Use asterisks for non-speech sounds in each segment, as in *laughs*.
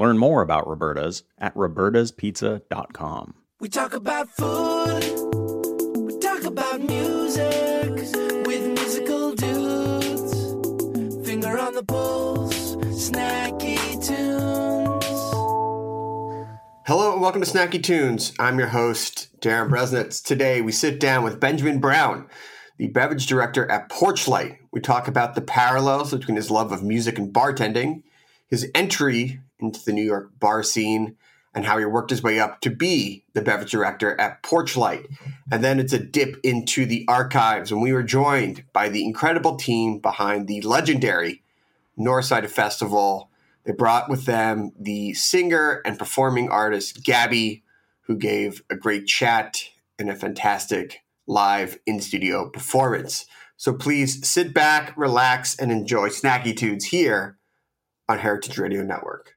Learn more about Roberta's at robertaspizza.com. We talk about food, we talk about music with musical dudes. Finger on the pulse, snacky tunes. Hello and welcome to Snacky Tunes. I'm your host, Darin Bresnitz. Today we sit down with Benjamin Brown, the beverage director at Porchlight. We talk about the parallels between his love of music and bartending, his entry into the New York bar scene, and how he worked his way up to be the beverage director at Porchlight. And then it's a dip into the archives, and we were joined by the incredible team behind the legendary Northside Festival. They brought with them the singer and performing artist GABI, who gave a great chat and a fantastic live in studio performance. So please sit back, relax, and enjoy Snacky Tunes here on Heritage Radio Network.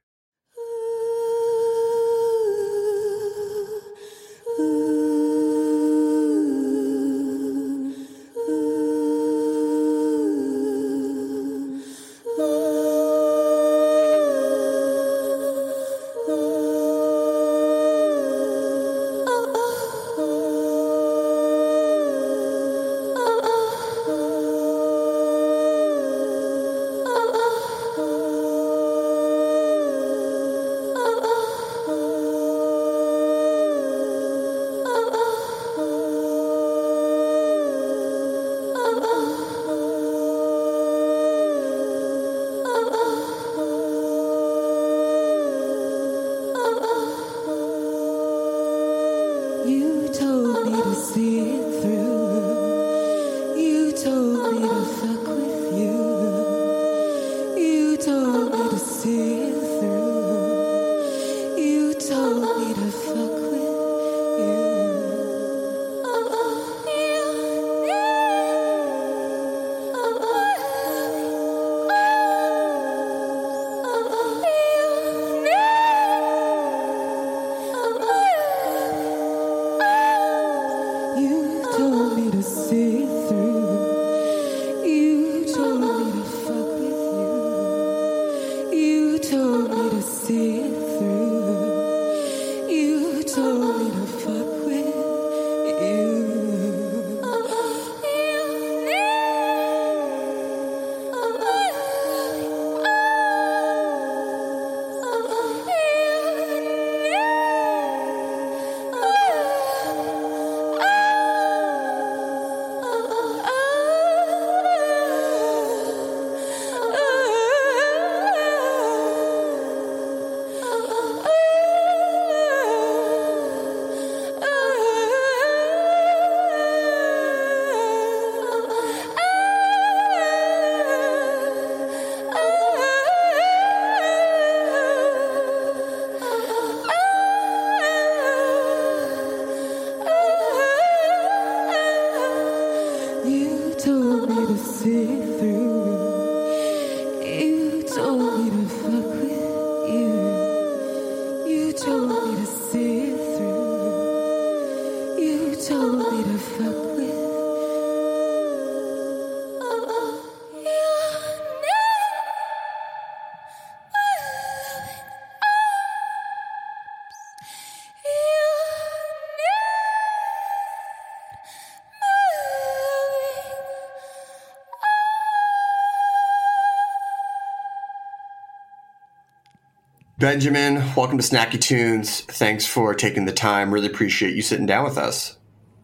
Benjamin, welcome to Snacky Tunes. Thanks for taking the time. Really appreciate you sitting down with us.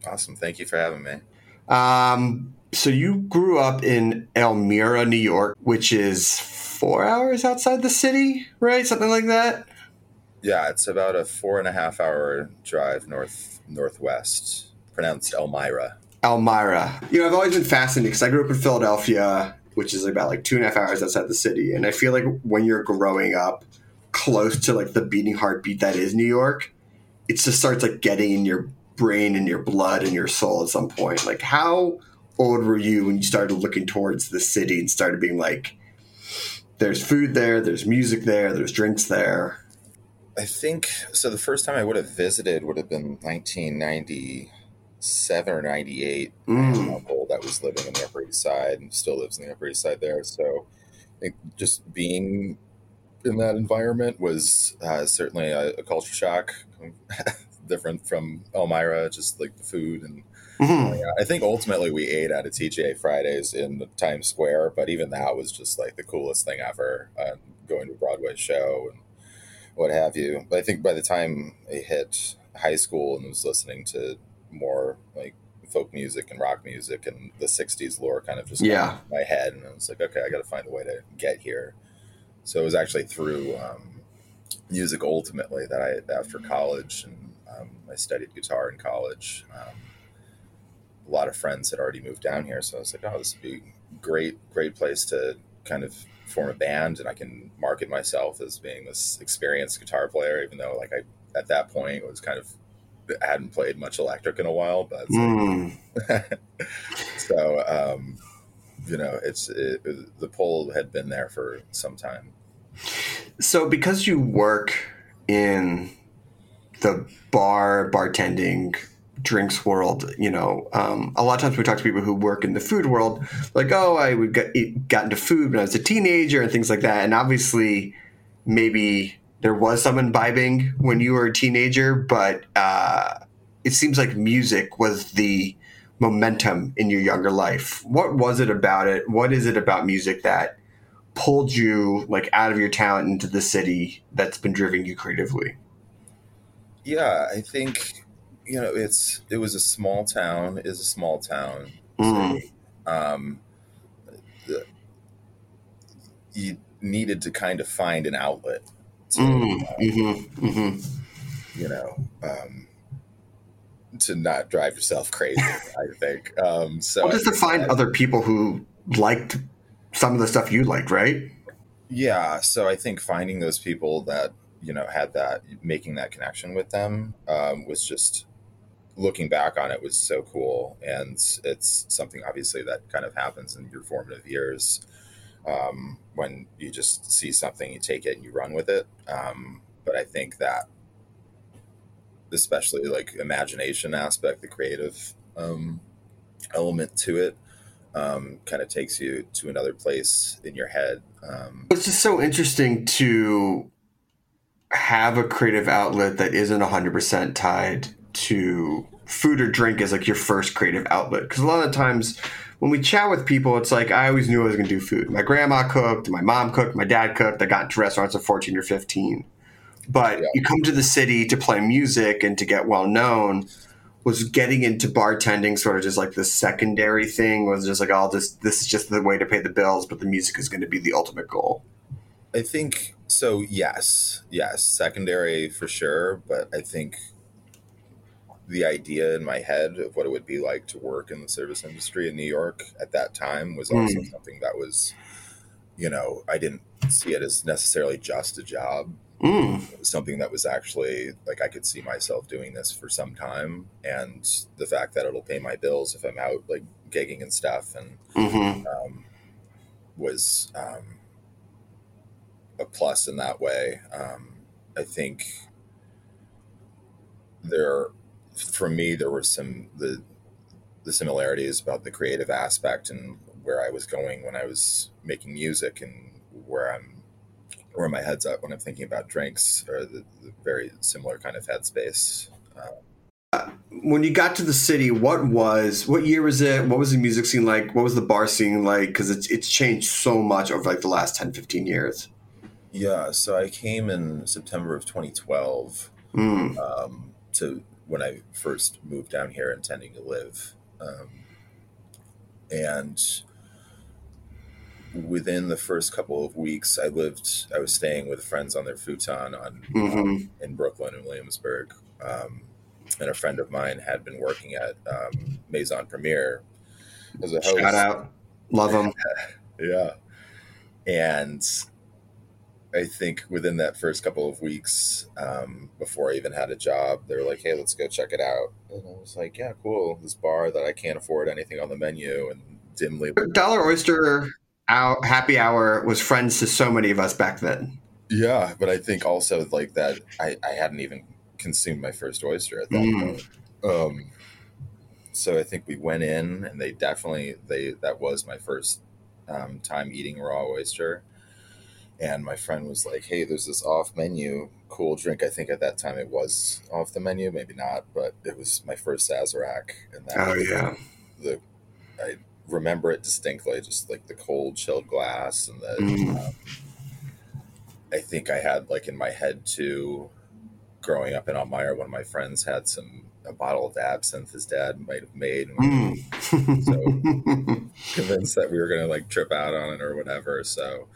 Awesome. Thank you for having me. Um, so you grew up in Elmira, New York, which is four hours outside the city, right? Something like that. Yeah, it's about a four and a half hour drive north northwest, pronounced Elmira. Elmira. You know, I've always been fascinated because I grew up in Philadelphia, which is about like two and a half hours outside the city, and I feel like when you're growing up close to like the beating heartbeat that is New York, it just starts like getting in your brain and your blood and your soul at some point. Like, how old were you when you started looking towards the city and started being like, there's food there, there's music there, there's drinks there? I think so. The first time I would have visited would have been 1997 or 98. I had Mm. uncle that was living in the Upper East Side and still lives in the Upper East Side there. So I think just being in that environment was uh, certainly a, a culture shock, *laughs* different from Elmira, just like the food and Mhm. Yeah, I think ultimately we ate at a TGI Fridays in Times Square, but even that was just like the coolest thing ever. Uh, going to a Broadway show and what have you. But I think by the time I hit high school and was listening to more like folk music and rock music and the '60s lore, kind of just Yeah. in my head, and I was like, okay, I got to find a way to get here. So it was actually through um, music ultimately that I after college and um, I studied guitar in college. Um, a lot of friends had already moved down here, so I was like, "Oh, this would be great, great place to kind of form a band, and I can market myself as being this experienced guitar player." Even though, like, I at that point was kind of I hadn't played much electric in a while, but Mm. *laughs* so um, you know, it's it, the pull had been there for some time. So, because you work in the bar, bartending, drinks world, you know, um, a lot of times we talk to people who work in the food world, like, oh, I would get, got into food when I was a teenager and things like that. And obviously, maybe there was some imbibing when you were a teenager, but uh, it seems like music was the momentum in your younger life. What was it about it? What is it about music that pulled you like out of your talent into the city that's been driving you creatively? Yeah, I think you know it's it was a small town. Is a small town. Mm. um, the, you needed to kind of find an outlet to, Mm. uh, hmm hmm you know, um, to not drive yourself crazy. I think um, so. Well, just to find that- other people who liked some of the stuff you liked, right? yeah. So I think finding those people that you know had that making that connection with them um, was just looking back on it was so cool and it's something obviously that kind of happens in your formative years um, when you just see something you take it and you run with it um, but i think that especially like imagination aspect the creative um, element to it um, kind of takes you to another place in your head um, It's just so interesting to have a creative outlet that isn't 100% tied to food or drink as like your first creative outlet. Because a lot of times when we chat with people, it's like I always knew I was going to do food. My grandma cooked, my mom cooked, my dad cooked. I got into restaurants at 14 or 15. But Yeah. you come to the city to play music and to get well known. Was getting into bartending sort of just like the secondary thing? Was just like, oh, this this is just the way to pay the bills, but the music is going to be the ultimate goal. I think so. Yes, yes, secondary for sure. But I think the idea in my head of what it would be like to work in the service industry in New York at that time was also hmm. something that was, you know, I didn't see it as necessarily just a job. Mm. Something that was actually like I could see myself doing this for some time, and the fact that it'll pay my bills if I'm out like gigging and stuff, and hmm um, was um, a plus in that way. Um, I think there, for me, there were some the the similarities about the creative aspect and where I was going when I was making music and where I'm where my head's at when I'm thinking about drinks or the, the very similar kind of headspace. Um, When you got to the city, what was what year was it? What was the music scene like? What was the bar scene like? Because it's it's changed so much over like the last 10, 15 years. Yeah, so I came in September of 2012 Mm. um, to when I first moved down here intending to live. Um, and within the first couple of weeks, I lived, I was staying with friends on their futon on Mhm. in Brooklyn and Williamsburg. Um, and a friend of mine had been working at um, Maison Premiere as a host. Shout out. Love them. *laughs* Yeah. And I think within that first couple of weeks, um, before I even had a job, they were like, hey, let's go check it out. And I was like, yeah, cool. This bar that I can't afford anything on the menu and dimly. Dollar Oyster Hour, Happy Hour was friends to so many of us back then. Yeah. But I think also like that, I, I hadn't even consumed my first oyster at that Mm. point. Um, so I think we went in and they definitely, they, that was my first um, time eating raw oyster. and my friend was like, "Hey, there's this off menu cool drink. I think at that time it was off the menu, maybe not, but it was my first Sazerac, and that Oh yeah. the I remember it distinctly, just like the cold chilled glass, and the Mm. um, I think I had like in my head too, growing up in Elmira, one of my friends had some a bottle of absinthe his dad might have made, Mm. *laughs* convinced that we were going to like trip out on it or whatever. So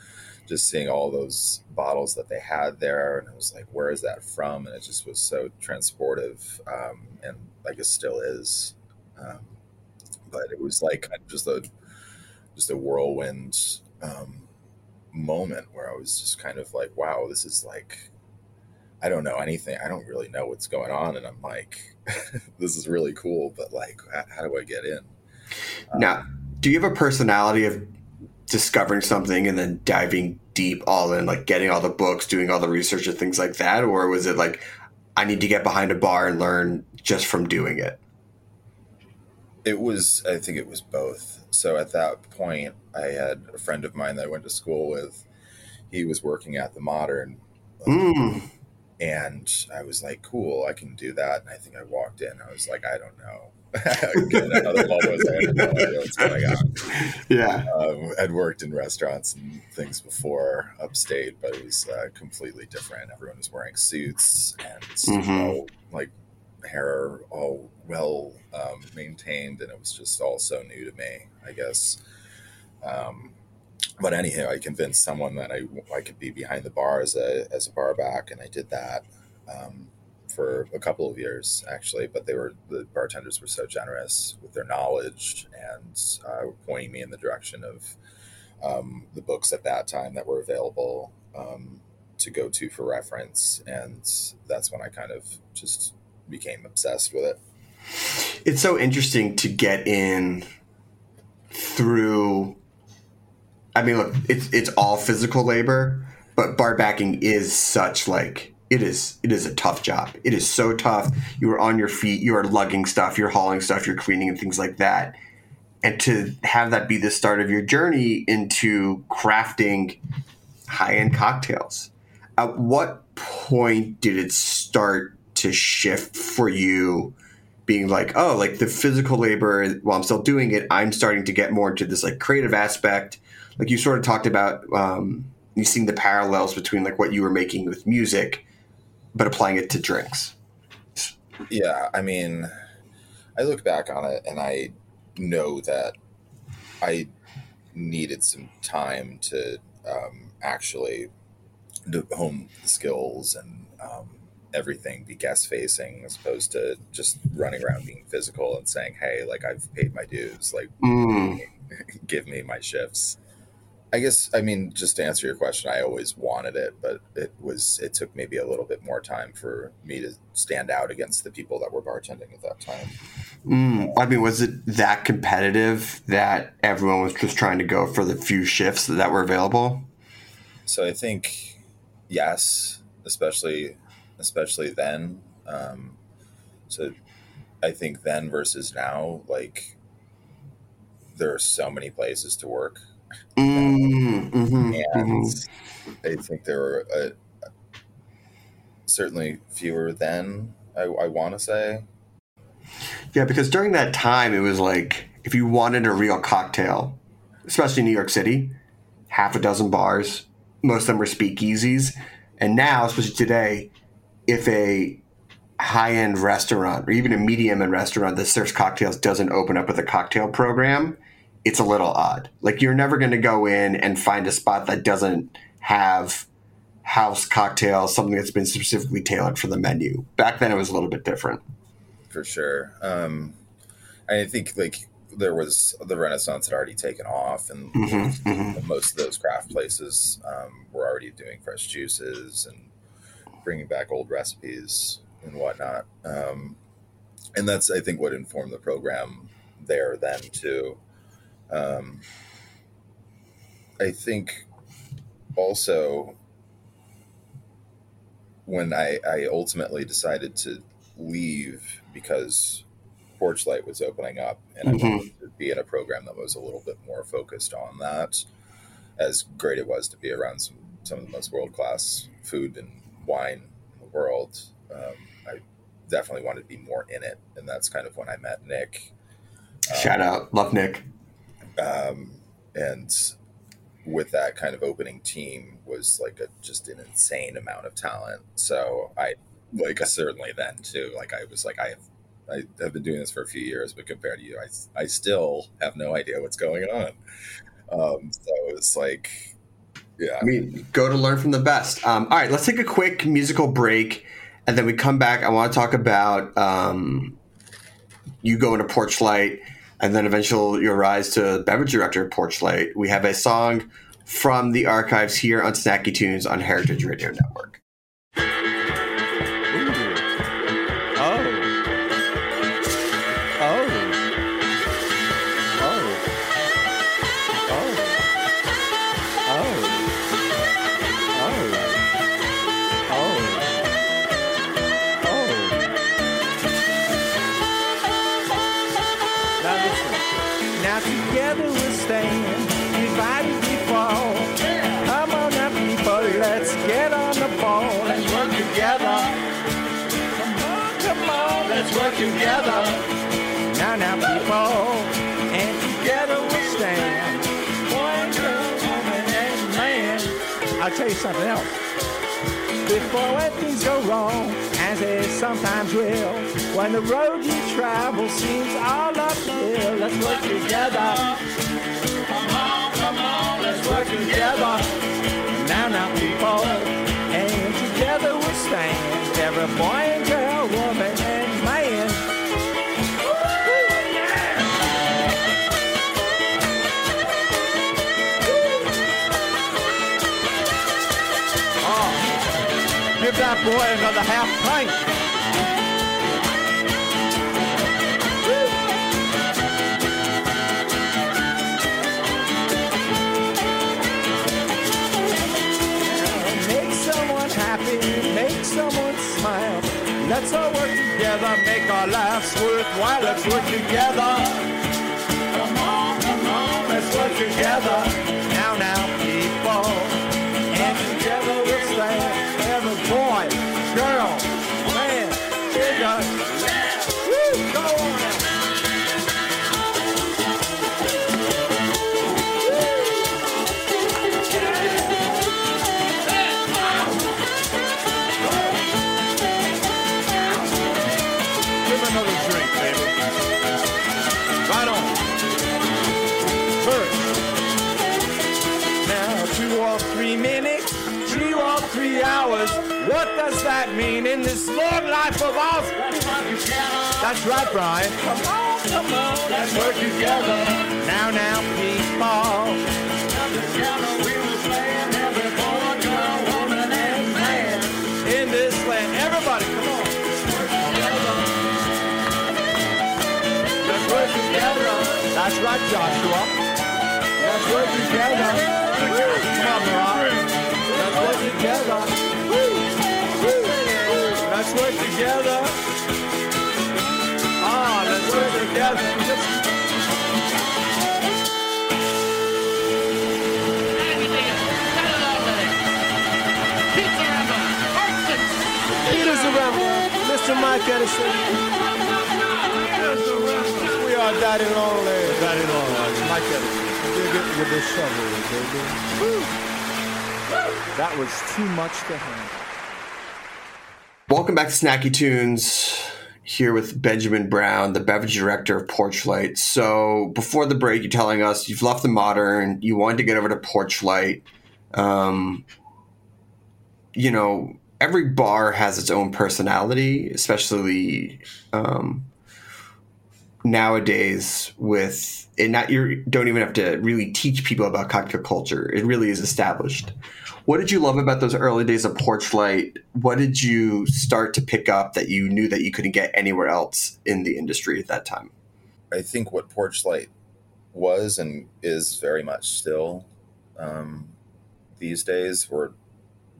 just seeing all those bottles that they had there, and I was like, where is that from? And it just was so transportive, um, and I guess still is. Um, but it was like kind of just a just a whirlwind um, moment where I was just kind of like, wow, this is like. I don't know anything. I don't really know what's going on, and I'm like, *laughs* "This is really cool." But like, how, how do I get in? now, do you have a personality of discovering something and then diving deep all in, like getting all the books, doing all the research and things like that? Or was it like, I need to get behind a bar and learn just from doing it? It was, I think it was both. So at that point, I had a friend of mine that I went to school with. He was working at the Modern, Mm. and I was like, "Cool, I can do that." And I think I walked in. I was like, "I don't know." *laughs* Again, another level was I had no idea what's going on. *laughs* Yeah. Um, I'd worked in restaurants and things before upstate, but it was uh, completely different. Everyone was wearing suits and Mhm. all, like hair all well um, maintained, and it was just all so new to me, I guess. Um, but anyhow, I convinced someone that I, I could be behind the bar as a as a bar back, and I did that um, for a couple of years actually. But they were the bartenders were so generous with their knowledge and uh, pointing me in the direction of um, the books at that time that were available um, to go to for reference, and that's when I kind of just became obsessed with it. It's so interesting to get in through. I mean, look, it's it's all physical labor, but bar backing is such like it is. It is a tough job. It is so tough. You are on your feet. You are lugging stuff. You're hauling stuff. You're cleaning and things like that. And to have that be the start of your journey into crafting high end cocktails. At what point did it start to shift for you? being like, oh, like the physical labor while I'm still doing it, I'm starting to get more into this like creative aspect. Like you sort of talked about, um, you seeing the parallels between like what you were making with music, but applying it to drinks. Yeah, I mean, I look back on it and I know that I needed some time to um, actually hone the skills and um, everything be guest facing as opposed to just running around being physical and saying, hey, like I've paid my dues, like Mm, *laughs* give me my shifts. I guess I mean just to answer your question, I always wanted it, but it was it took maybe a little bit more time for me to stand out against the people that were bartending at that time. mm. I mean, was it that competitive that everyone was just trying to go for the few shifts that were available? So I think yes, especially especially then. Um, so I think then versus now, like there are so many places to work, Mm, mhm, and mhm. I think there were uh certainly fewer then. I, I want to say, Yeah, because during that time, it was like if you wanted a real cocktail, especially in New York City, half a dozen bars, most of them were speakeasies. And now, especially today, if a high end restaurant or even a medium end restaurant that serves cocktails doesn't open up with a cocktail program, it's a little odd. Like you're never going to go in and find a spot that doesn't have house cocktails, something that's been specifically tailored for the menu. Back then, it was a little bit different. for sure. Um, I think like there was the Renaissance had already taken off, and Mhm, mhm. most of those craft places um, were already doing fresh juices and bringing back old recipes and whatnot. Um, and that's I think what informed the program there then too. Um, I think also when I, I ultimately decided to leave because Porchlight was opening up and I Mhm. wanted to be in a program that was a little bit more focused on that. As great it was to be around some, some of the most world class food and wine world, um, I definitely wanted to be more in it. And that's kind of when I met Nick. Um, Shout out, love Nick. um, and with that kind of opening team was like a just an insane amount of talent so i like I certainly then too like i was like i have i have been doing this for a few years but compared to you i, I still have no idea what's going on um, so it's like yeah I mean, go to learn from the best. Um, all right, let's take a quick musical break, and then we come back. I want to talk about um, you going to Porchlight, and then eventually your rise to beverage director at Porchlight. We have a song from the archives here on Snacky Tunes on Heritage Radio Network. I'll tell you something else. Before when things go wrong, as they sometimes will, when the road you travel seems all uphill, let's work together. Come on, come on, let's work together. Now, now, people, and together we stand. Every boy boy another half pint. Make someone happy, make someone smile. Let's all work together, make our lives worthwhile. Let's work together. Come on, come on, let's work together. Now, now, in this long life of ours? That's right, Brian. Come on, come on, let's work together. Now, now, people. Together we will stand, every girl, woman, and man. In this land, everybody, come on. Let's work together. That's right, Joshua. Let's work together. Come on, Mariah. Mr. Mike Edison. We are Daddy Lonely. Daddy Lonely. Mike Edison. Dig it with the shovel, baby. Woo. That was too much to handle. Welcome back to Snacky Tunes. Here with Benjamin Brown, the beverage director of Porchlight. So before the break, you're telling us you've left the modern, you wanted to get over to Porchlight. Um, you know, every bar has its own personality, especially um, nowadays with it not you don't even have to really teach people about cocktail culture. It really is established. What did you love about those early days of porchlight what did you start to pick up that you knew that you couldn't get anywhere else in the industry at that time? I think what Porchlight was and is very much still um, these days, we're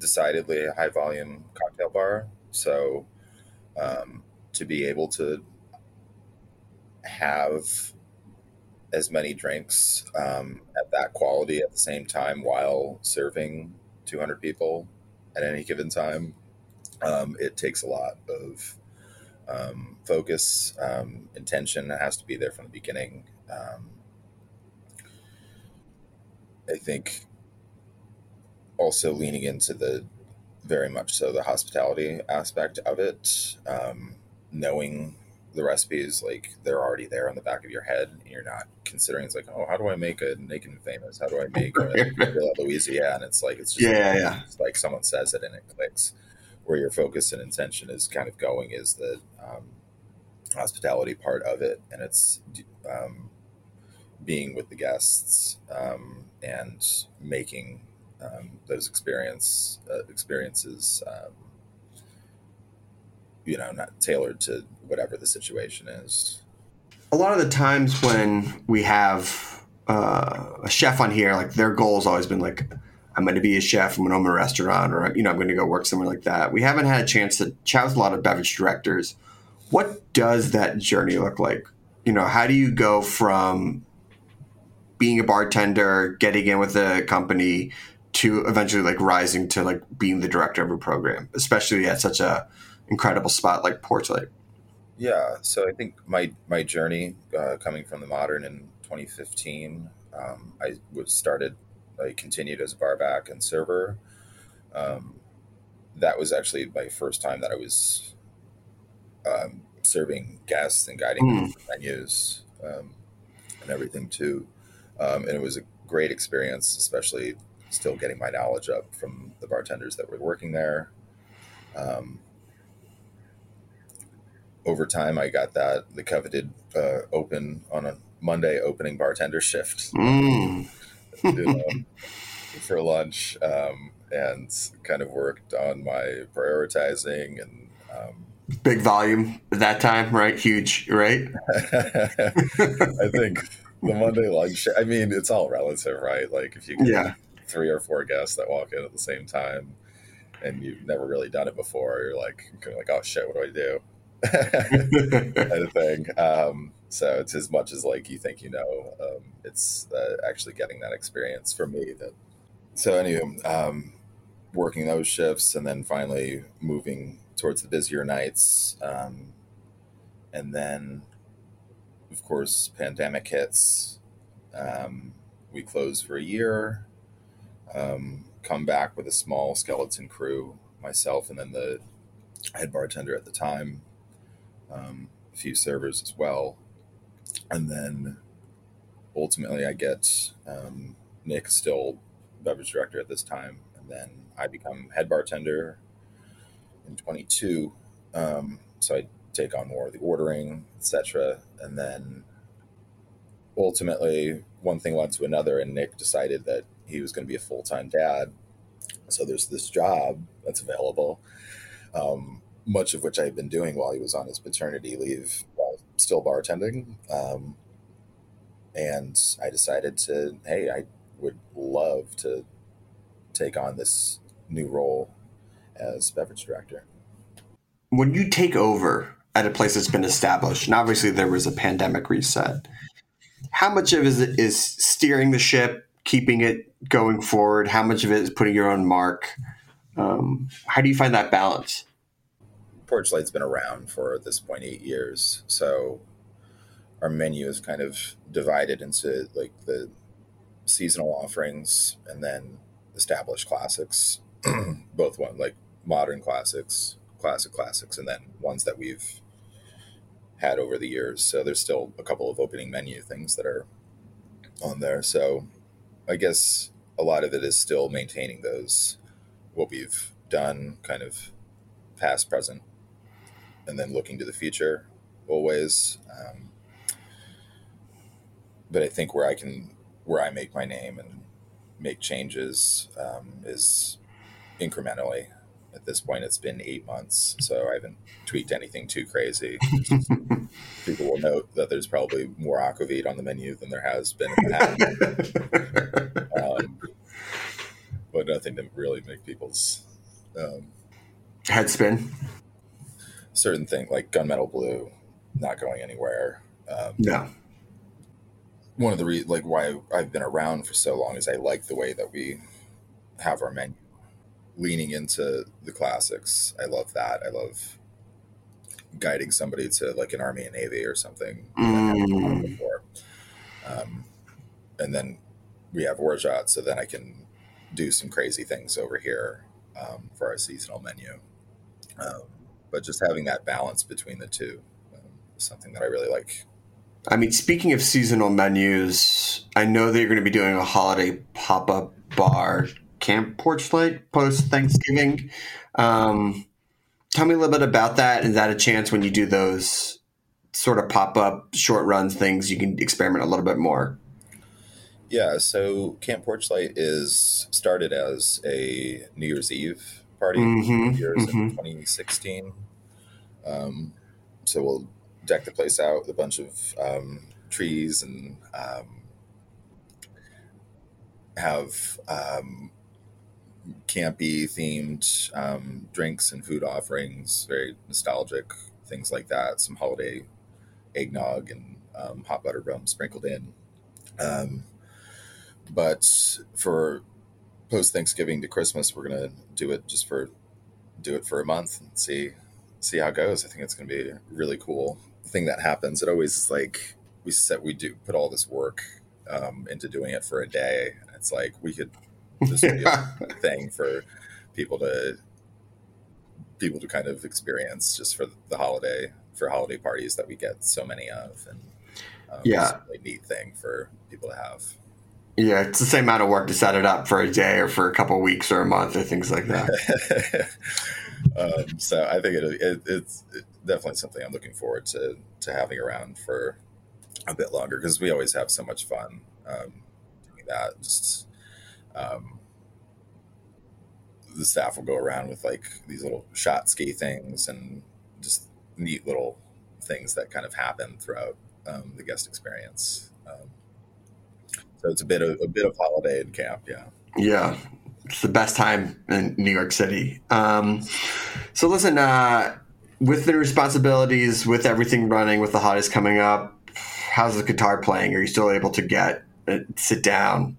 decidedly a high volume cocktail bar. So um, to be able to have as many drinks um, at that quality at the same time while serving 200 people at any given time, um, it takes a lot of um, focus, um, intention. It has to be there from the beginning. Um, I think also leaning into the very much so the hospitality aspect of it, um, knowing the recipes like they're already there on the back of your head, and you're not considering it's like, oh, how do I make a naked and famous? How do I make a *laughs* Louisiana? It's like it's just Yeah, yeah. it's like someone says it and it clicks. Where your focus and intention is kind of going is the um, hospitality part of it, and it's um, being with the guests um, and making um, those experience uh, experiences, um, you know, not tailored to whatever the situation is. a lot of the times when we have uh, a chef on here, like their goal has always been like, I'm going to be a chef, I'm going to own a restaurant, or you know, I'm going to go work somewhere like that. We haven't had a chance to chat with a lot of beverage directors. What does that journey look like? You know, how do you go from being a bartender, getting in with a company, to eventually like rising to like being the director of a program, especially at such a incredible spot like Porchlight? Yeah, so I think my my journey uh, coming from the modern in 2015, um, I was started, I continued as a barback and server. Um, that was actually my first time that I was um, serving guests and guiding Mm. menus um, and everything too. Um, and it was a great experience, especially still getting my knowledge up from the bartenders that were working there. Um, over time, I got that the coveted uh, open on a Monday opening bartender shift Mm. you know, for lunch, um, and kind of worked on my prioritizing and. Um, Big volume at that time, right? Huge, right? *laughs* I think the Monday lunch. I mean, it's all relative, right? Like if you get Yeah. Three or four guests that walk in at the same time, and you've never really done it before, you're like, kind of like, oh shit, what do I do? *laughs* kind of thing. Um, so it's as much as like you think you know. Um, it's uh, actually getting that experience for me. That so anyway, um, working those shifts and then finally moving towards the busier nights, um, and then of course pandemic hits. Um, we close for a year. Um, come back with a small skeleton crew, myself, and then the head bartender at the time um, a few servers as well. And then ultimately, I get um, Nick, still beverage director at this time. And then I become head bartender in 22. Um, so I take on more of the ordering, etc. And then ultimately, one thing led to another, and Nick decided that he was going to be a full time dad. So there's this job that's available. Um, much of which I had been doing while he was on his paternity leave while still bartending. Um, and I decided to, hey, I would love to take on this new role as beverage director. when you take over at a place that's been established, and obviously there was a pandemic reset, how much of it is steering the ship, keeping it going forward? How much of it is putting your own mark? Um, how do you find that balance? Porchlight's been around for at this point eight years, so our menu is kind of divided into like the seasonal offerings and then established classics, *clears throat* both one like modern classics, classic classics, and then ones that we've had over the years. So there's still a couple of opening menu things that are on there. So I guess a lot of it is still maintaining those what we've done, kind of past, present, and then looking to the future always. Um, but I think where I can where I make my name and make changes um, is incrementally. At this point, it's been eight months, so I haven't tweaked anything too crazy. *laughs* People will note that there's probably more aquavit on the menu than there has been in the past. *laughs* um, but nothing to really make people's um, Head spin. certain thing like gunmetal blue not going anywhere. Um, No. one of the re- like why I've been around for so long is I like the way that we have our menu leaning into the classics. I love that. I love guiding somebody to like an army and navy or something. that I haven't thought of Mm. before. Um, and then we have Orgeat, so then I can do some crazy things over here um, for our seasonal menu. Um, but just having that balance between the two um, is something that I really like. I mean, speaking of seasonal menus, I know that you're going to be doing a holiday pop up bar camp Porchlight post Thanksgiving. Um, tell me a little bit about that. Is that a chance when you do those sort of pop up short runs things, you can experiment a little bit more? Yeah, so Camp Porchlight is started as a New Year's Eve party Mhm, years in mhm. 2016. Um, so we'll deck the place out with a bunch of um, trees and um, have um, campy themed um, drinks and food offerings, very nostalgic things like that. Some holiday eggnog and um, hot butter rum sprinkled in. Um, but for post Thanksgiving to Christmas, we're gonna do it just for do it for a month and see see how it goes. I think it's gonna be really cool thing that happens. It always is like we said we do put all this work um, into doing it for a day. It's like we could this would be a *laughs* thing for people to people to kind of experience just for the holiday for holiday parties that we get so many of and um, Yeah. it's a really neat thing for people to have Yeah, it's the same amount of work to set it up for a day or for a couple of weeks or a month or things like that. *laughs* um, so I think it, it, it's definitely something I'm looking forward to to having around for a bit longer because we always have so much fun um, doing that. Just um, the staff will go around with like these little shot ski things and just neat little things that kind of happen throughout um, the guest experience. Um, so it's a bit of a bit of holiday in camp, yeah. Yeah, it's the best time in New York City. Um, so listen, uh, with the responsibilities, with everything running, with the holidays coming up, how's the guitar playing? Are you still able to get uh, sit down?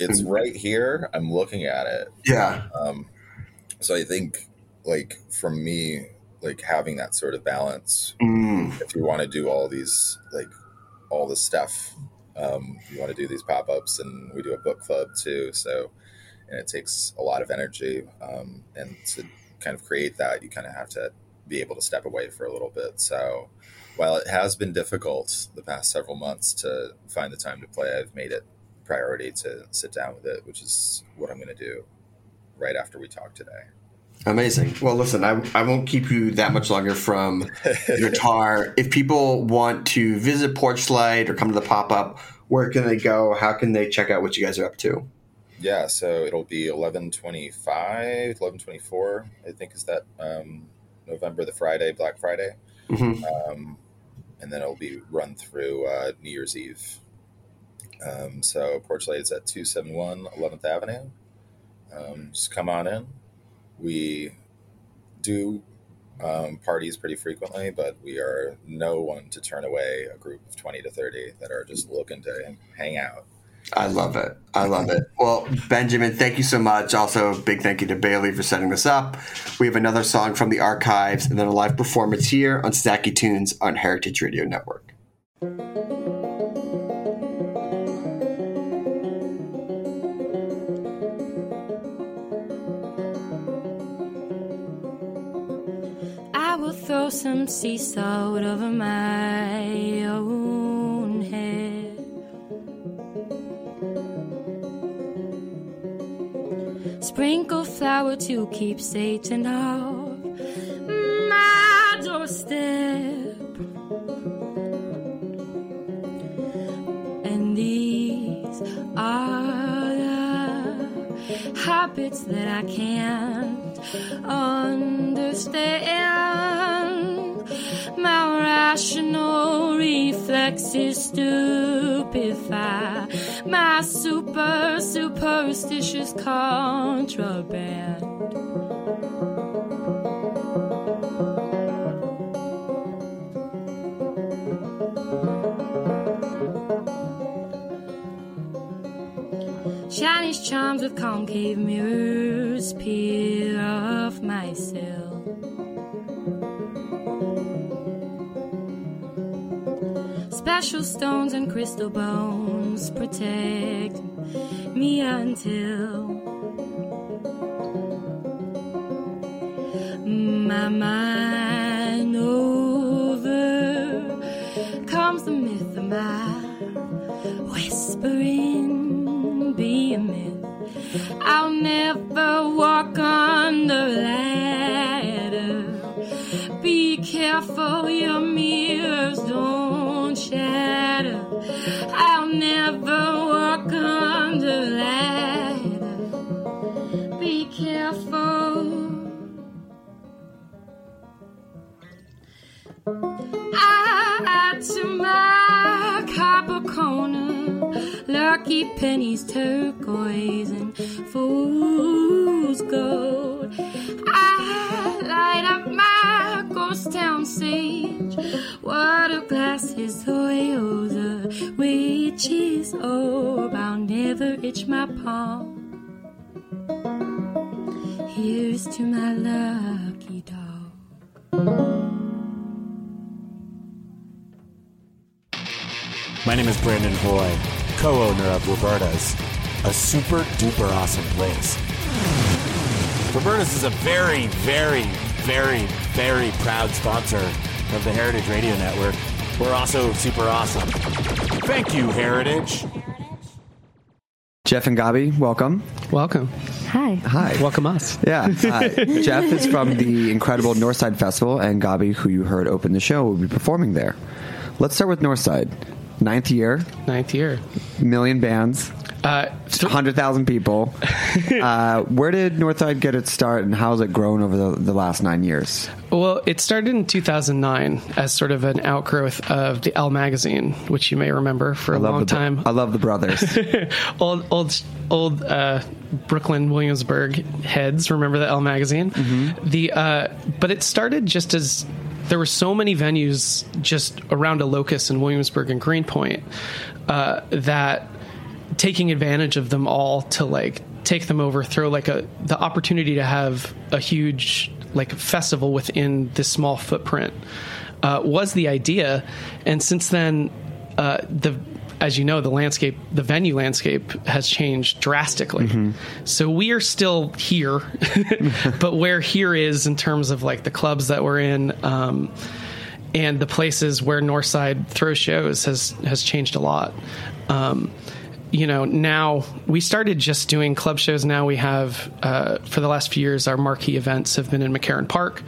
It's right here. I'm looking at it. Yeah, Um, so I think, like for me, like having that sort of balance. mm, If you want to do all these, like all the stuff, um, you want to do these pop ups, and we do a book club too. So, and it takes a lot of energy, um, and to kind of create that, you kind of have to be able to step away for a little bit. So, while it has been difficult the past several months to find the time to play, I've made it priority to sit down with it, which is what I'm going to do right after we talk today. amazing. Well, listen, I, I won't keep you that much longer from *laughs* guitar. If people want to visit Porchlight or come to the pop up, where can they go? How can they check out what you guys are up to? Yeah, so it'll be 1125, 1124, I think is that um, November, the Friday, Black Friday. hmm Um, and then it'll be run through uh, New Year's Eve. Um, so Porchlight is at 271 11th Avenue. Um, just come on in. We do um, parties pretty frequently, but we are no one to turn away a group of 20 to 30 that are just looking to hang out. I love it. I love it. Well, Benjamin, thank you so much. Also, a big thank you to Bailey for setting this up. We have another song from the archives and then a live performance here on Snacky Tunes on Heritage Radio Network. Some sea salt over my own head. Sprinkle flour to keep Satan off my doorstep. And these are the habits that I can't understand. My rational reflexes stupefy my super superstitious contraband. Chinese charms with concave mirrors peel Special stones and crystal bones protect me until lucky pennies, turquoise, and fool's gold. I light up my ghost town sage, water glasses, oil, the witch's orb. I'll never itch my palm. Here's to my lucky dog. My name is Brandon Hoy, co-owner of Roberta's, a super duper awesome place. Roberta's is a very, very, very, very proud sponsor of the Heritage Radio Network. We're also super awesome. Thank you, Heritage. Jeff and Gabi, welcome. Welcome. Hi. Hi. Welcome us. Yeah, uh, *laughs* Jeff is from the incredible Northside Festival, and Gabi, who you heard open the show, will be performing there. Let's start with Northside. Ninth year, Ninth year. million bands, Uh, th- 100,000 people. *laughs* uh, where did Northside get its start, and how has it grown over the, the last nine years? well, it started in 2009 as sort of an outgrowth of the L magazine, which you may remember for a long the, time. I love the brothers. *laughs* old, old, old uh, Brooklyn Williamsburg heads remember the L magazine. Mm-hmm. The uh, but it started just as there were so many venues just around a locus in Williamsburg and Greenpoint uh, that taking advantage of them all to like take them over, throw like a the opportunity to have a huge like festival within this small footprint uh, was the idea, and since then uh, the as you know, the landscape, the venue landscape has changed drastically. So we are still here, *laughs* but where here is in terms of like the clubs that we're in, um, and the places where Northside throws shows has has changed a lot. Um, you know, now we started just doing club shows. Now we have, uh, for the last few years, our marquee events have been in McCarren Park,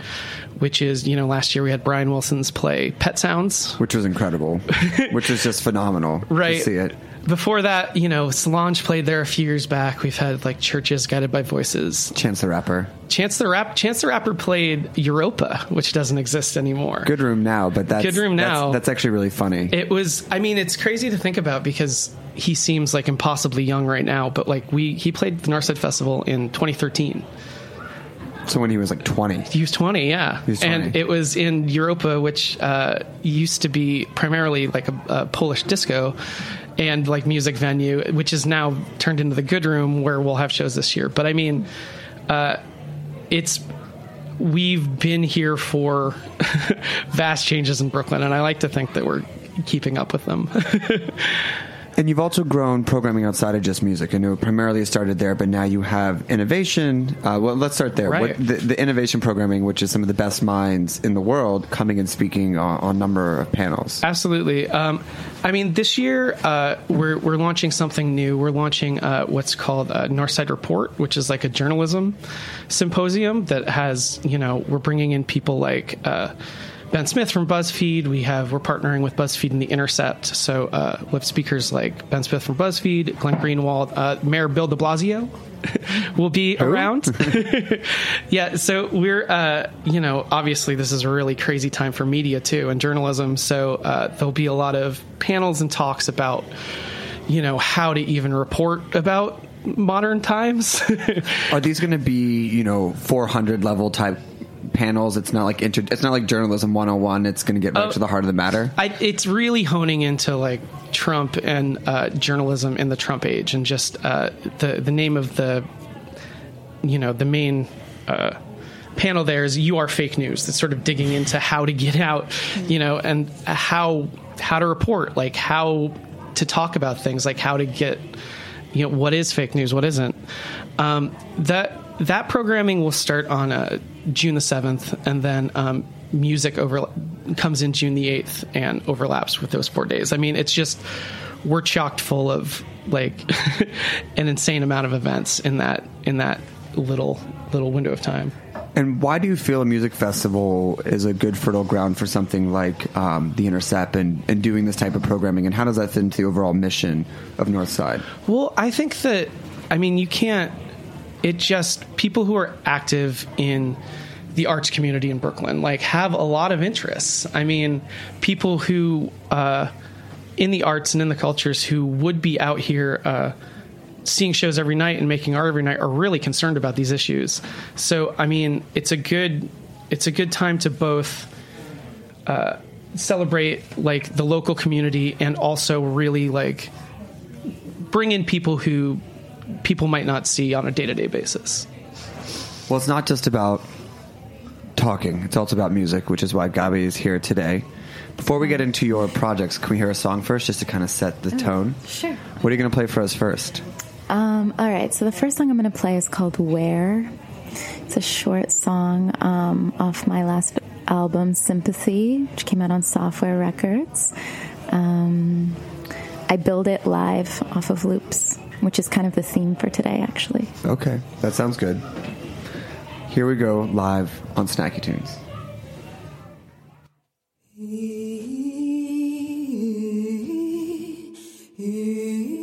which is, you know, last year we had Brian Wilson's play Pet Sounds, which was incredible, *laughs* which was just phenomenal right to see it. Before that you know solange played there a few years back we've had like churches guided by voices Chance the Rapper. chance the rap chance the rapper played europa which doesn't exist anymore Good room now, but that's Good Room now. That's, actually really funny. it was i mean it's crazy to think about because he seems like impossibly young right now but like we he played the northside festival in 2013 so when he was like 20, He was 20, yeah. was 20. And it was in Europa, which uh, used to be primarily like a, a Polish disco and like music venue, which is now turned into the Good Room where we'll have shows this year. But I mean, uh, it's we've been here for *laughs* vast changes in Brooklyn, and I like to think that we're keeping up with them. *laughs* And you've also grown programming outside of just music. I know primarily it started there, but now you have innovation. Uh, well, let's start there. Right. What, the, the innovation programming, which is some of the best minds in the world, coming and speaking on, on a number of panels. Absolutely. Um, I mean, this year uh, we're we're launching something new. We're launching uh, what's called a Northside Report, which is like a journalism symposium that has you know we're bringing in people like. Ben Smith from BuzzFeed. We have we're partnering with BuzzFeed and The Intercept. So uh, we have speakers like Ben Smith from BuzzFeed, Glenn Greenwald, uh, Mayor Bill De Blasio *laughs* will be around. *laughs* *laughs* yeah, so we're uh, you know obviously this is a really crazy time for media too and journalism. So uh, there'll be a lot of panels and talks about you know how to even report about modern times. Are these going to be, you know, 400 level type panels? It's not like inter- it's not like journalism 101. It's going to get right Oh. to the heart of the matter. I, it's really honing into like Trump and uh, journalism in the Trump age, and just uh, the the name of the you know the main uh, panel there is "You Are Fake News." It's sort of digging into how to get out, you know, and how how to report, like how to talk about things, like how to get you know what is fake news, what isn't. Um, that that programming will start on uh, June the seventh, and then um, music over comes in June the eighth and overlaps with those four days. I mean, it's just we're chocked full of like *laughs* an insane amount of events in that in that little little window of time. And why do you feel a music festival is a good fertile ground for something like um, the Intercept and, and doing this type of programming? And how does that fit into the overall mission of Northside? Well, I think that I mean you can't. It just people who are active in the arts community in Brooklyn like have a lot of interests. I mean, people who uh, in the arts and in the cultures who would be out here. Uh, seeing shows every night and making art every night are really concerned about these issues. So, I mean, it's a good it's a good time to both uh, celebrate like the local community and also really like bring in people who people might not see on a day to day basis. Well, it's not just about talking, it's also about music, which is why Gabi is here today. Before we get into your projects, can we hear a song first just to kind of set the tone? Sure. What are you going to play for us first? Um, all right, so the first song I'm going to play is called Where. It's a short song um, off my last album, Sympathy, which came out on Software Records. Um, I build it live off of loops, which is kind of the theme for today, actually. Okay, that sounds good. Here we go, live on Snacky Tunes. *laughs*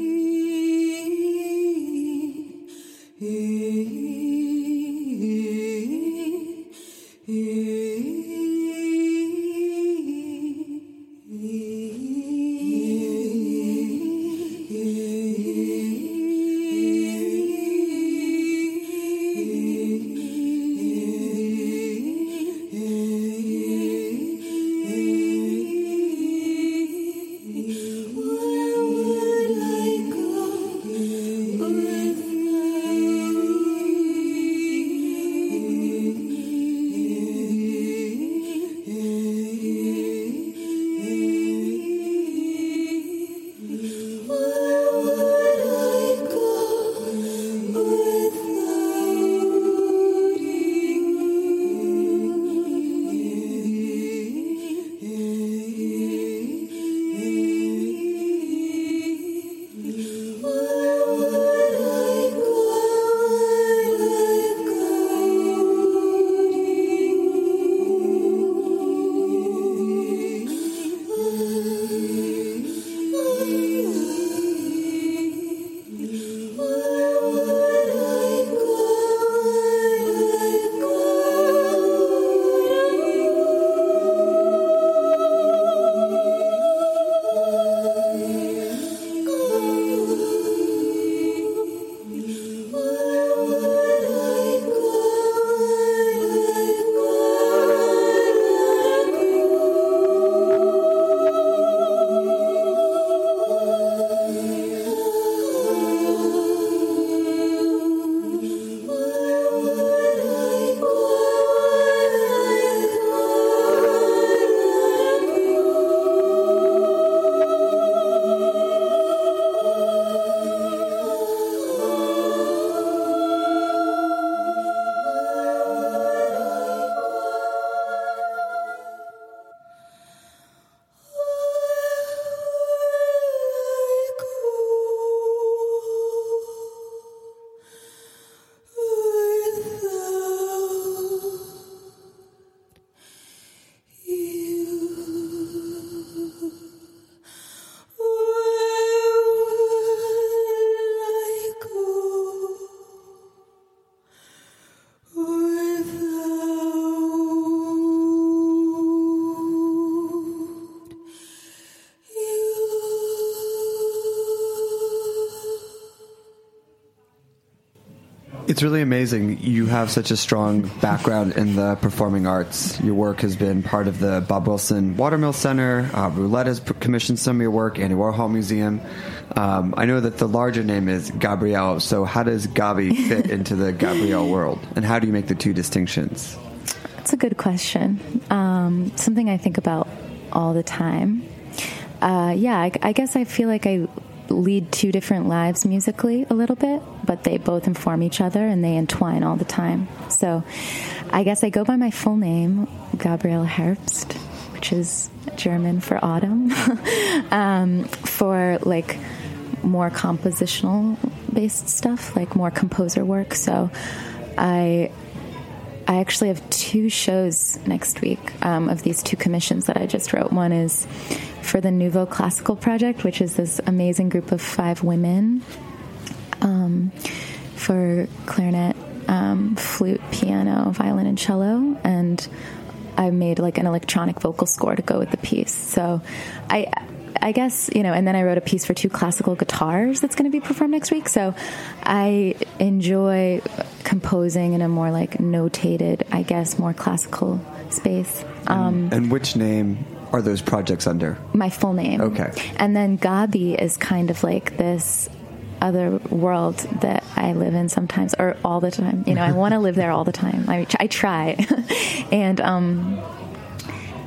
It's really amazing. You have such a strong background in the performing arts. Your work has been part of the Bob Wilson Watermill Center. Uh, Roulette has commissioned some of your work, Andy Warhol Museum. Um, I know that the larger name is Gabrielle. So, how does Gabi *laughs* fit into the Gabrielle world? And how do you make the two distinctions? That's a good question. Um, something I think about all the time. Uh, yeah, I, I guess I feel like I lead two different lives musically a little bit, but they both inform each other and they entwine all the time. So I guess I go by my full name, Gabrielle Herbst, which is German for autumn, *laughs* um, for like more compositional based stuff, like more composer work. So I I actually have two shows next week um, of these two commissions that I just wrote. One is for the Nouveau Classical Project, which is this amazing group of five women um, for clarinet, um, flute, piano, violin, and cello. And I made like an electronic vocal score to go with the piece. So I. I guess, you know, and then I wrote a piece for two classical guitars that's going to be performed next week. So I enjoy composing in a more like notated, I guess, more classical space. Um, And which name are those projects under? my full name. Okay. And then Gabi is kind of like this other world that I live in sometimes or all the time. You know, I want to live there all the time. I, I try. *laughs* and, um,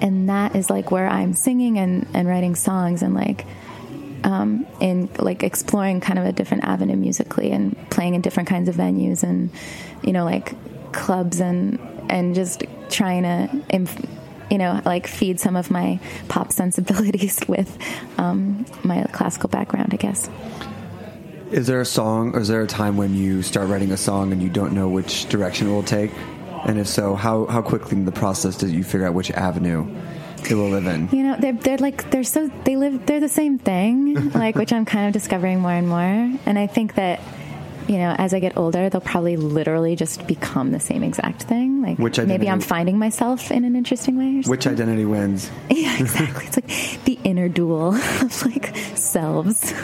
and that is like where I'm singing and, and writing songs and like, um, in like exploring kind of a different avenue musically and playing in different kinds of venues and, you know, like clubs and, and just trying to, inf- you know, like feed some of my pop *laughs* sensibilities *laughs* with um, my classical background, I guess. Is there a song, or is there a time when you start writing a song and you don't know which direction it will take? And if so, how, how quickly in the process did you figure out which avenue it will live in? You know, they're they're like they're so they live they're the same thing, *laughs* like which I'm kind of discovering more and more. And I think that you know, as I get older, they'll probably literally just become the same exact thing. Like Which maybe I'm finding myself in an interesting way. Or. Which identity wins? *laughs* yeah, exactly. It's like the inner duel *laughs* of like selves. *laughs*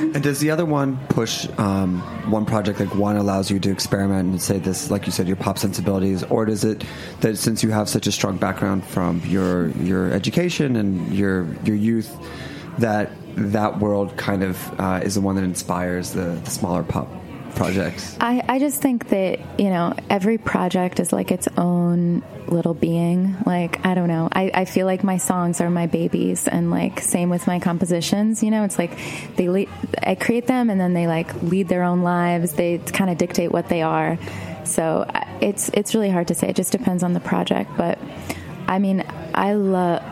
And does the other one push um, one project like one allows you to experiment and say this, like you said, your pop sensibilities, or does it that since you have such a strong background from your your education and your your youth, that that world kind of uh, is the one that inspires the, the smaller pop projects? I, I just think that, you know, every project is like its own little being. Like, I don't know. I, I feel like my songs are my babies and like same with my compositions, you know, it's like they I create them and then they like lead their own lives. They kind of dictate what they are. So it's, it's really hard to say. It just depends on the project. But I mean, I love,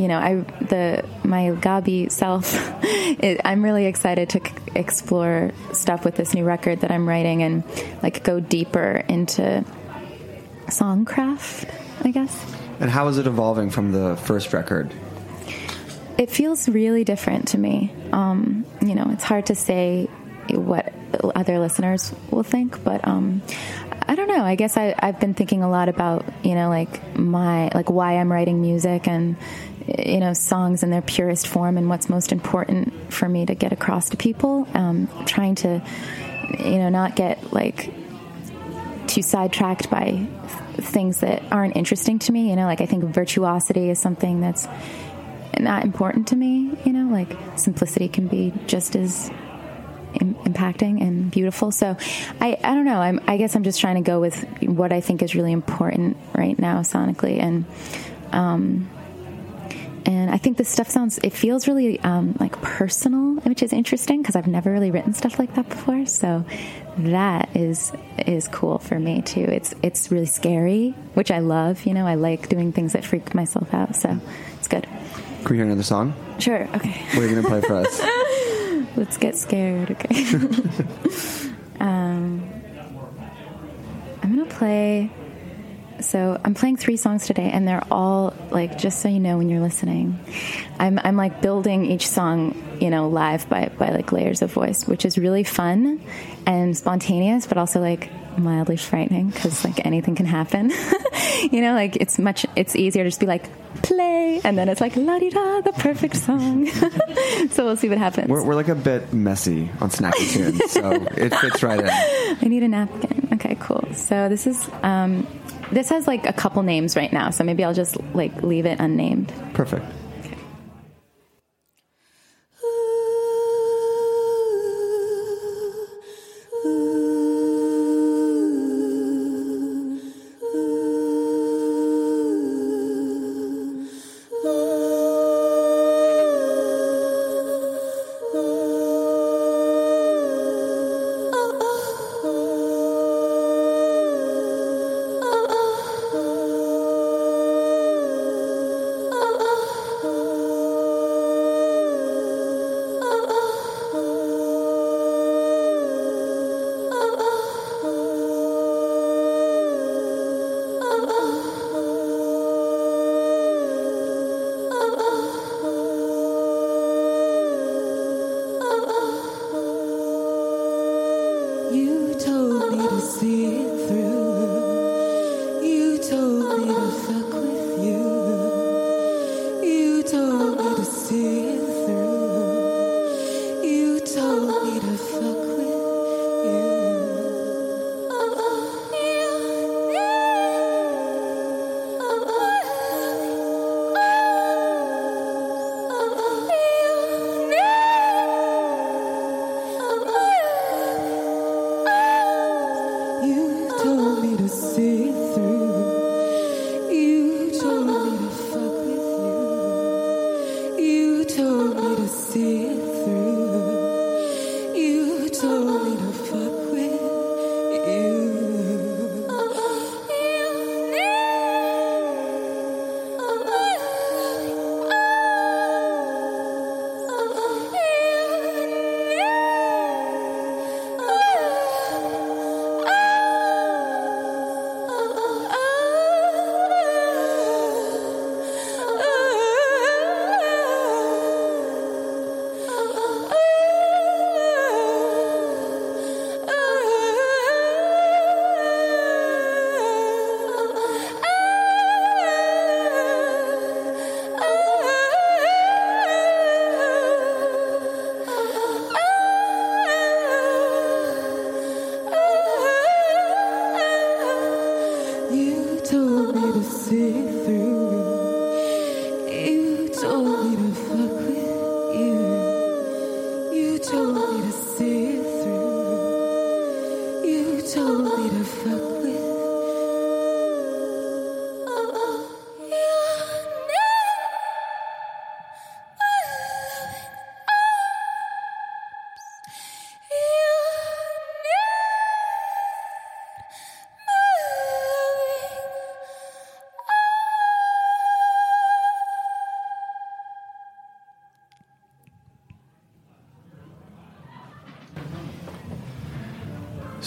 you know, I the my Gabi self. *laughs* It, I'm really excited to c- explore stuff with this new record that I'm writing and like go deeper into songcraft. I guess And how is it evolving from the first record? it feels really different to me. Um, you know, it's hard to say what other listeners will think, but um, I don't know. I guess I, I've been thinking a lot about you know like my like why I'm writing music and you know songs in their purest form and what's most important for me to get across to people. Um, trying to you know not get like too sidetracked by th- things that aren't interesting to me. You know, like I think virtuosity is something that's not important to me. You know, like simplicity can be just as Im- impacting and beautiful. So, I I don't know. I'm, I guess I'm just trying to go with what I think is really important right now sonically, and um, and I think this stuff sounds. It feels really um, like personal, which is interesting because I've never really written stuff like that before. So that is is cool for me too. It's it's really scary, which I love. You know, I like doing things that freak myself out. So it's good. Can we hear another song? Sure. Okay. What are you going to play for us? *laughs* Let's get scared. Okay. *laughs* um, I'm gonna play. So I'm playing three songs today, and they're all like just so you know when you're listening. I'm I'm like building each song, you know, live by by like layers of voice, which is really fun and spontaneous, but also like mildly frightening because like anything can happen. *laughs* you know, like it's much it's easier to just be like play, and then it's like la di da, the perfect song. *laughs* so we'll see what happens. We're, we're like a bit messy on Snacky Tunes, so it fits right in. *laughs* I need a napkin. Okay, cool. So this is um, this has like a couple names right now, so maybe I'll just like leave it unnamed. Perfect.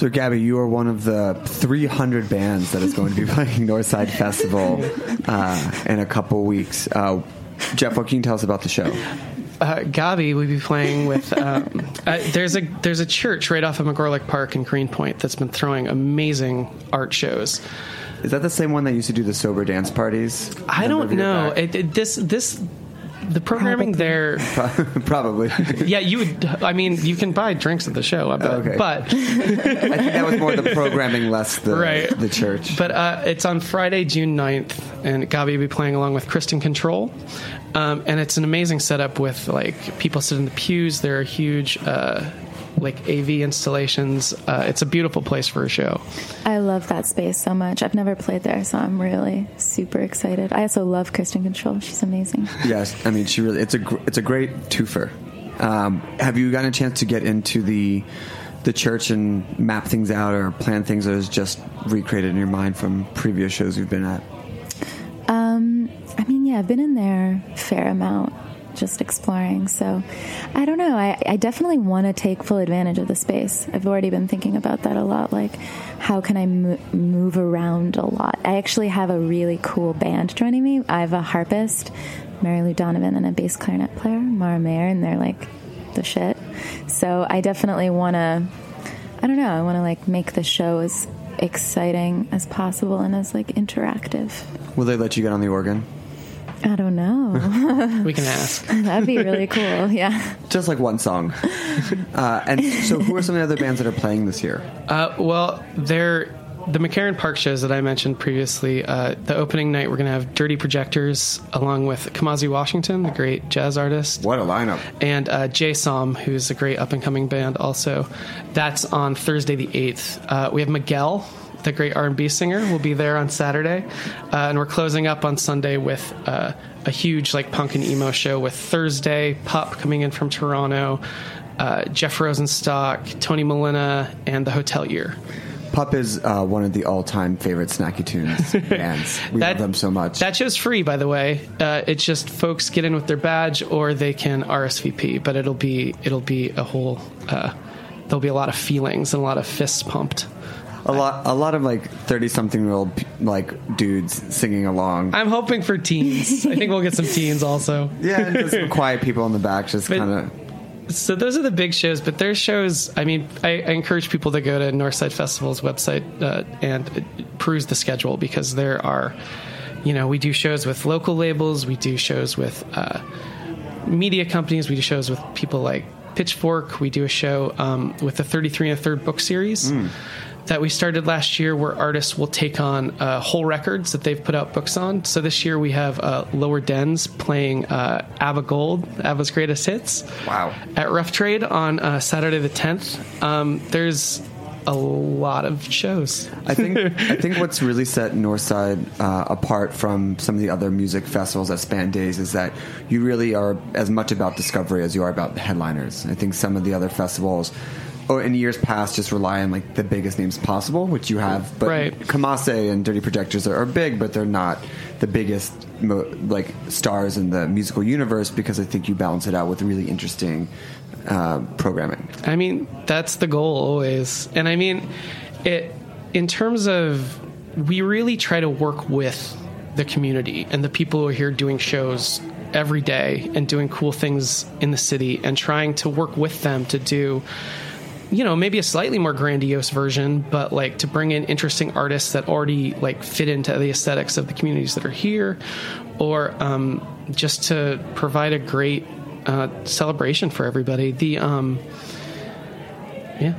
So, Gabi, you are one of the 300 bands that is going to be *laughs* playing Northside Festival uh, in a couple weeks. Uh, Jeff, what can you tell us about the show? uh, Gabi will be playing with. Um, *laughs* uh, there's a there's a church right off of McGolrick Park in Greenpoint that's been throwing amazing art shows. Is that the same one that used to do the sober dance parties? I don't know. It, it, this this the programming there. *laughs* Probably. Yeah, you would. I mean, you can buy drinks at the show. I bet. Okay. But *laughs* I think that was more the programming, less the Right. the church. But uh, it's on Friday, June 9th, and Gabi will be playing along with Kristin Kontrol. Um, and it's an amazing setup with like people sit in the pews. There are huge uh, like AV installations. Uh, it's a beautiful place for a show. I love that space so much. I've never played there, so I'm really super excited. I also love Kristin Kontrol. She's amazing. *laughs* Yes, I mean she really. It's a gr- it's a great twofer. Um, have you gotten a chance to get into the the church and map things out or plan things that is just recreated in your mind from previous shows you've been at? Um, I mean, yeah, I've been in there a fair amount, just exploring. So, I don't know. I, I definitely want to take full advantage of the space. I've already been thinking about that a lot. Like, how can I mo- move around a lot? I actually have a really cool band joining me. I have a harpist, Mary Lou Donovan, and a bass clarinet player, Mara Mayer, and they're like the shit. So, I definitely want to. I don't know. I want to like make the show as exciting as possible and as like interactive. Will they let you get on the organ? I don't know. we can ask. *laughs* That'd be really cool. Yeah. Just like one song. uh, and so, who are some of the other bands that are playing this year? Uh, well, they're the McCarren Park shows that I mentioned previously. Uh, the opening night, we're going to have Dirty Projectors along with Kamasi Washington, the great jazz artist. What a lineup! And uh, Jay Som, who's a great up and coming band. Also, that's on Thursday the eighth. Uh, we have Miguel. The great R&B singer will be there on Saturday, uh, and we're closing up on Sunday with uh, a huge like punk and emo show with Thursday Pup coming in from Toronto, uh, Jeff Rosenstock, Tony Molina, and the Hotelier. Pup is uh, one of the all-time favorite Snacky Tunes *laughs* bands. We That- love them so much. That show's free, by the way. Uh, it's just folks get in with their badge, or they can RSVP. But it'll be it'll be a whole. Uh, there'll be a lot of feelings and a lot of fists pumped. A lot, a lot of like thirty-something-year-old like dudes singing along. I'm hoping for teens. I think we'll get some teens also. *laughs* Yeah, and just some quiet people in the back, just But- kind of. So those are the big shows, but there's shows. I mean, I, I encourage people to go to Northside Festival's website uh, and peruse the schedule because there are, you know, we do shows with local labels, we do shows with uh, media companies, we do shows with people like Pitchfork, we do a show um, with the 33 and a third book series. That we started last year, where artists will take on uh, whole records that they've put out books on. So this year we have uh, Lower Dens playing uh, ABBA Gold, ABBA's greatest hits Wow. at Rough Trade on uh, Saturday the 10th. Um, there's a lot of shows. I think *laughs* I think what's really set Northside uh, apart from some of the other music festivals that span days is that you really are as much about discovery as you are about the headliners. I think some of the other festivals. Or in years past, just rely on like the biggest names possible, which you have. But Right. Kamasi and Dirty Projectors are, are big, but they're not the biggest mo- like stars in the musical universe because I think you balance it out with really interesting uh, programming. I mean, that's the goal always. And I mean, it in terms of we really try to work with the community and the people who are here doing shows every day and doing cool things in the city and trying to work with them to do you know maybe a slightly more grandiose version but like to bring in interesting artists that already like fit into the aesthetics of the communities that are here or um, just to provide a great uh, celebration for everybody the um, yeah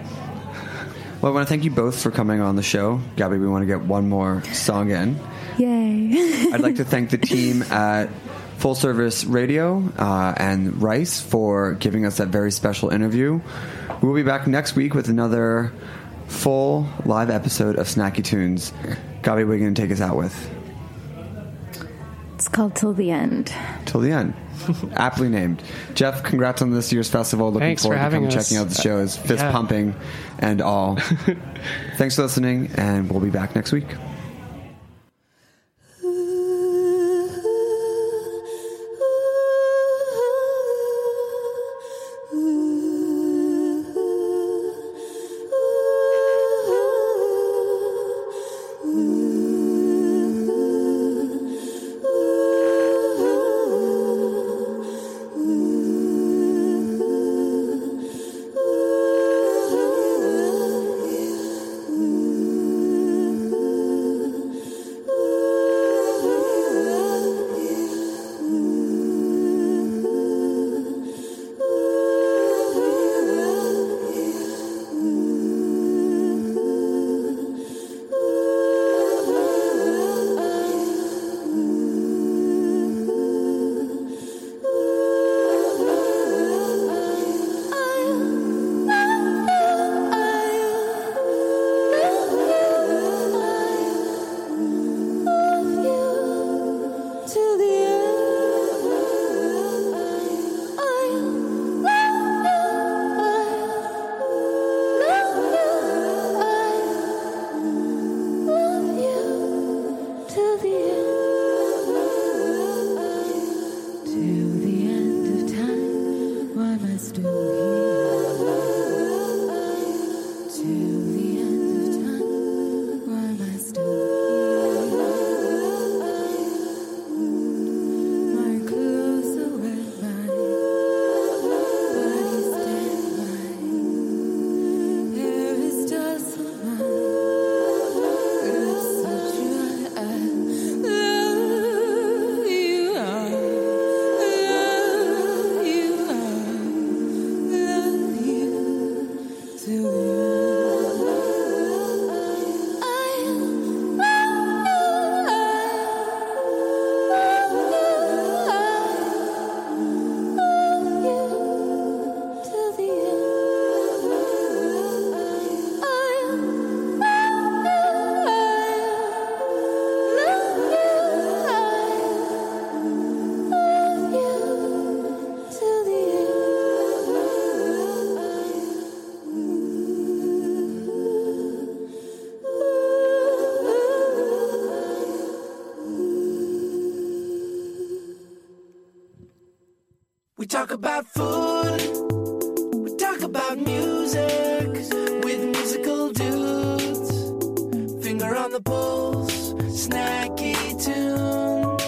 Well, I want to thank you both for coming on the show. Gabi, we want to get one more song in. Yay. *laughs* I'd like to thank the team at Full Service Radio uh, and Rice for giving us that very special interview. We'll be back next week with another full live episode of Snacky Tunes. Gabi, what are you going to take us out with? It's called Till the End. Till the end. *laughs* Aptly named. Jeff, congrats on this year's festival. Looking Thanks for forward to having coming us. checking out the shows, fist Yeah. pumping and all. *laughs* Thanks for listening, and we'll be back next week. Talk about food. We talk about music with musical dudes. Finger on the pulse, snacky tunes.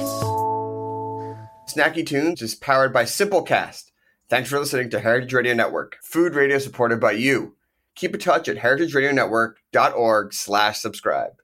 Snacky Tunes is powered by Simplecast. Thanks for listening to Heritage Radio Network, food radio supported by you. Keep in touch at heritageradionetwork.org slash subscribe.